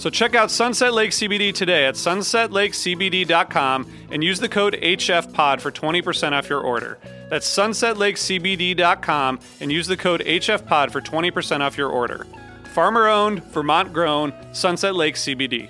So check out Sunset Lake CBD today at sunsetlakecbd.com and use the code HFPOD for 20% off your order. That's sunsetlakecbd.com and use the code HFPOD for 20% off your order. Farmer owned, Vermont grown, Sunset Lake CBD.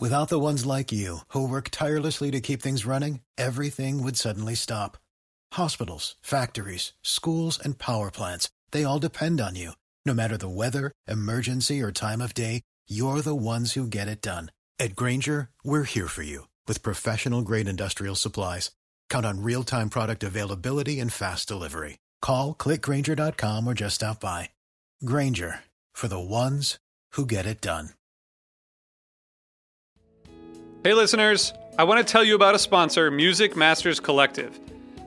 Without the ones like you, who work tirelessly to keep things running, everything would suddenly stop. Hospitals, factories, schools, and power plants, they all depend on you. No matter the weather, emergency, or time of day, you're the ones who get it done. At Grainger, we're here for you with professional grade industrial supplies. Count on real time product availability and fast delivery. Call clickgrainger.com or just stop by. Grainger for the ones who get it done. Hey, listeners, I want to tell you about a sponsor, Music Masters Collective.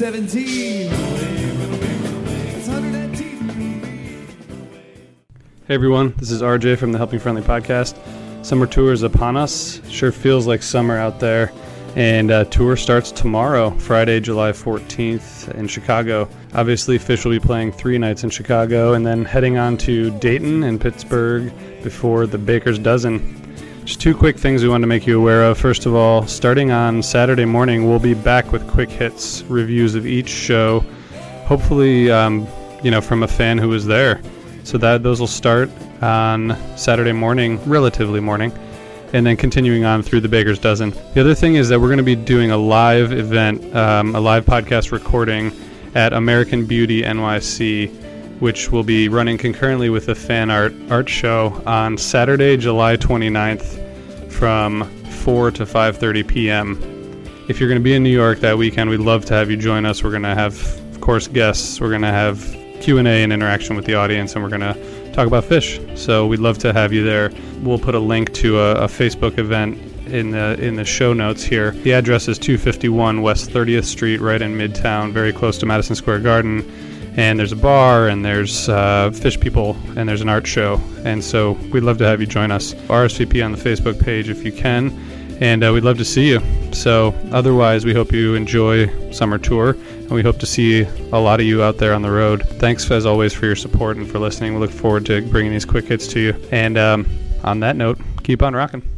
Moment 17. It's 119. Hey everyone, this is RJ from the Helping Friendly podcast. Summer tour is upon us. Sure feels like summer out there. And uh, tour starts tomorrow, Friday, July 14th in Chicago. Obviously, Phish will be playing three nights in Chicago and then heading on to Dayton and Pittsburgh before the Baker's Dozen. Just two quick things we want to make you aware of. First of all, starting on Saturday morning, we'll be back with quick hits reviews of each show. Hopefully, um, you know, from a fan who was there. So that those will start on Saturday morning, relatively morning, and then continuing on through the Baker's Dozen. The other thing is that we're going to be doing a live event, um, a live podcast recording at American Beauty NYC, which will be running concurrently with a PhanArt art show on Saturday, July 29th, from 4 to 5:30 p.m. If you're going to be in New York that weekend, we'd love to have you join us. We're going to have, of course, guests. We're going to have Q&A and interaction with the audience, and we're going to talk about Phish. So we'd love to have you there. We'll put a link to a, a Facebook event in the in the show notes here. The address is 251 West 30th Street, right in Midtown, very close to Madison Square Garden. And there's a bar, and there's uh, Phish people, and there's an art show. And so we'd love to have you join us. RSVP on the Facebook page if you can and uh, we'd love to see you. So, otherwise, we hope you enjoy summer tour, and we hope to see a lot of you out there on the road. Thanks as always for your support and for listening. We look forward to bringing these quick hits to you. And um, on that note, keep on rocking.